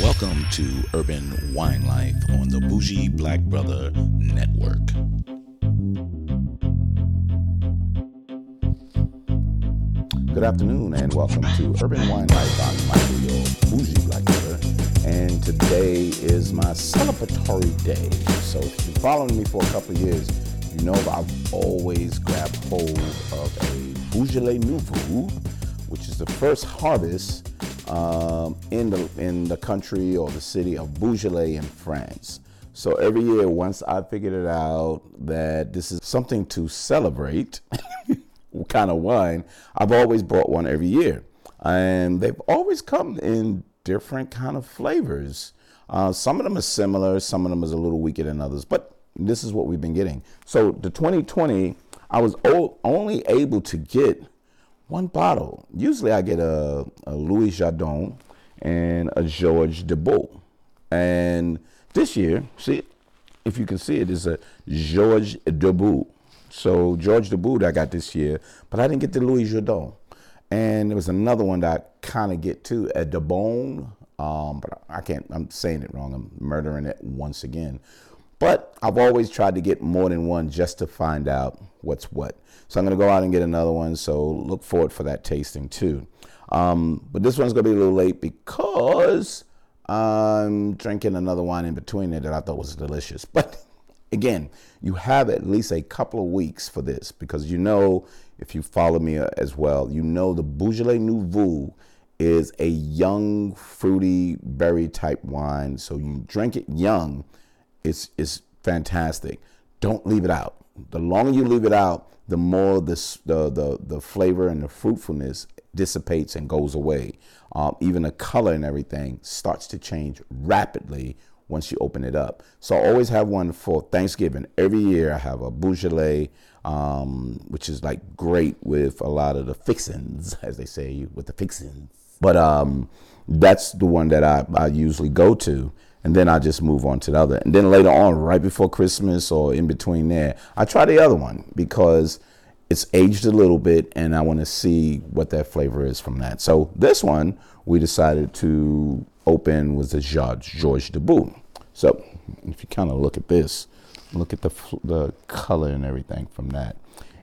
Welcome to Urban Wine Life on the Bougie Black Brother Network. Good afternoon and welcome to Urban Wine Life. I'm Michael, your bougie black brother, and today is my celebratory day. So if you've been following me for a couple of years, you know I've always grabbed hold of a Beaujolais Nouveau, which is the first harvest um, in the in the country or the city of Beaujolais in France. So every year, once I figured it out that this is something to celebrate, kind of wine, I've always brought one every year, and they've always come in different kind of flavors. Uh, some of them are similar, some of them is a little weaker than others, but this is what we've been getting. So the 2020, I was o- only able to get one bottle. Usually I get a, a Louis Jardin and a George Duboeuf. And this year, see, if you can see it, is a George Duboeuf. So George Duboeuf I got this year, but I didn't get the Louis Jardin. And there was another one that I kind of get too, a Debone. Um, but I can't, I'm saying it wrong. I'm murdering it once again. But I've always tried to get more than one just to find out what's what. So I'm going to go out and get another one. So look forward for that tasting too. Um, but this one's going to be a little late because I'm drinking another wine in between it that I thought was delicious. But again, you have at least a couple of weeks for this because you know, if you follow me uh, as well, you know the Beaujolais Nouveau is a young, fruity, berry type wine. So you drink it young, it's, it's fantastic. Don't leave it out. The longer you leave it out, the more this, the, the, the flavor and the fruitfulness dissipates and goes away. Um, even the color and everything starts to change rapidly once you open it up. So I always have one for Thanksgiving. Every year I have a Beaujolais, um, which is like great with a lot of the fixins, as they say, with the fixins. But um, that's the one that I, I usually go to. And then I just move on to the other. And then later on, right before Christmas or in between there, I try the other one because it's aged a little bit and I want to see what that flavor is from that. So this one we decided to open was the George, George. So if you kind of look at this, look at the, the color and everything from that.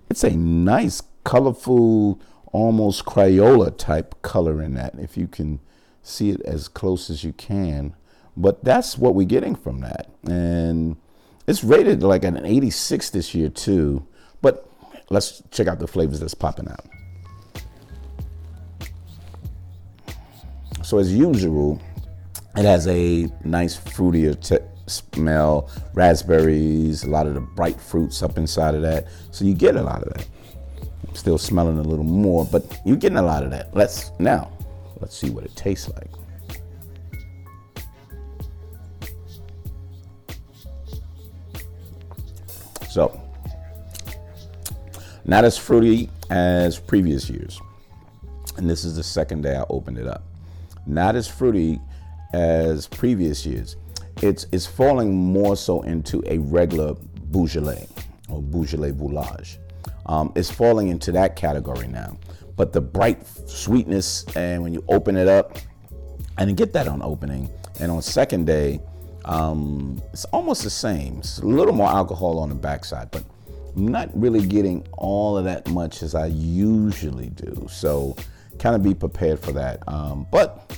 It's a nice, colorful, almost Crayola type color in that, if you can see it as close as you can. But that's what we're getting from that. And it's rated like an 86 this year too. But let's check out the flavors that's popping out. So as usual, it has a nice fruitier smell, raspberries, a lot of the bright fruits up inside of that. So you get a lot of that. I'm still smelling a little more, but you're getting a lot of that. Let's now, let's see what it tastes like. So, not as fruity as previous years. And this is the second day I opened it up. Not as fruity as previous years. It's, it's falling more so into a regular Beaujolais or Beaujolais Villages. Um, it's falling into that category now. But the bright sweetness, and when you open it up, I didn't get that on opening. And on second day, um, it's almost the same. It's a little more alcohol on the backside, but I'm not really getting all of that much as I usually do. So kind of be prepared for that. Um, but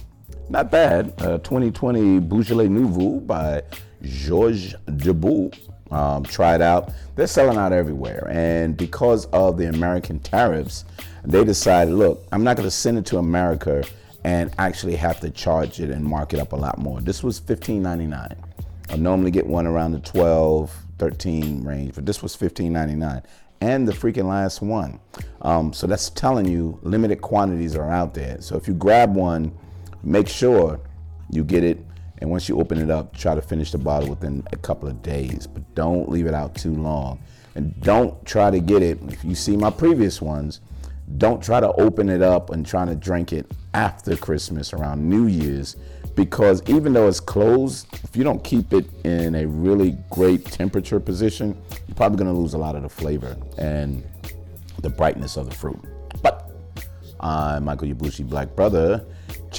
not bad. Uh, 2020 Beaujolais Nouveau by Georges Duboeuf. Um, try it out. They're selling out everywhere. And because of the American tariffs, they decided, look, I'm not going to send it to America and actually have to charge it and mark it up a lot more. This was $15.99. I normally get one around the 12, 13 range, but this was $15.99 and the freaking last one. Um, so that's telling you limited quantities are out there. So if you grab one, make sure you get it. And once you open it up, try to finish the bottle within a couple of days, but don't leave it out too long. And don't try to get it. If you see my previous ones, don't try to open it up and try to drink it after Christmas around New Year's because even though it's closed, if you don't keep it in a really great temperature position, you're probably going to lose a lot of the flavor and the brightness of the fruit. But I'm Michael Yabushi Black Brother.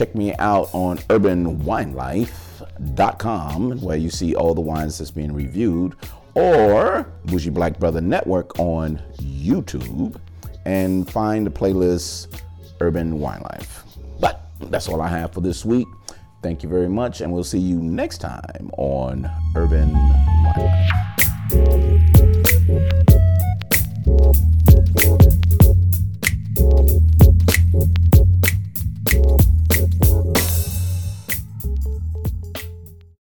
Check me out on urbanwinelife.com where you see all the wines that's being reviewed or Bougie Black Brother Network on YouTube and find the playlist Urban Wine Life. But that's all I have for this week. Thank you very much, and we'll see you next time on Urban Wine Life.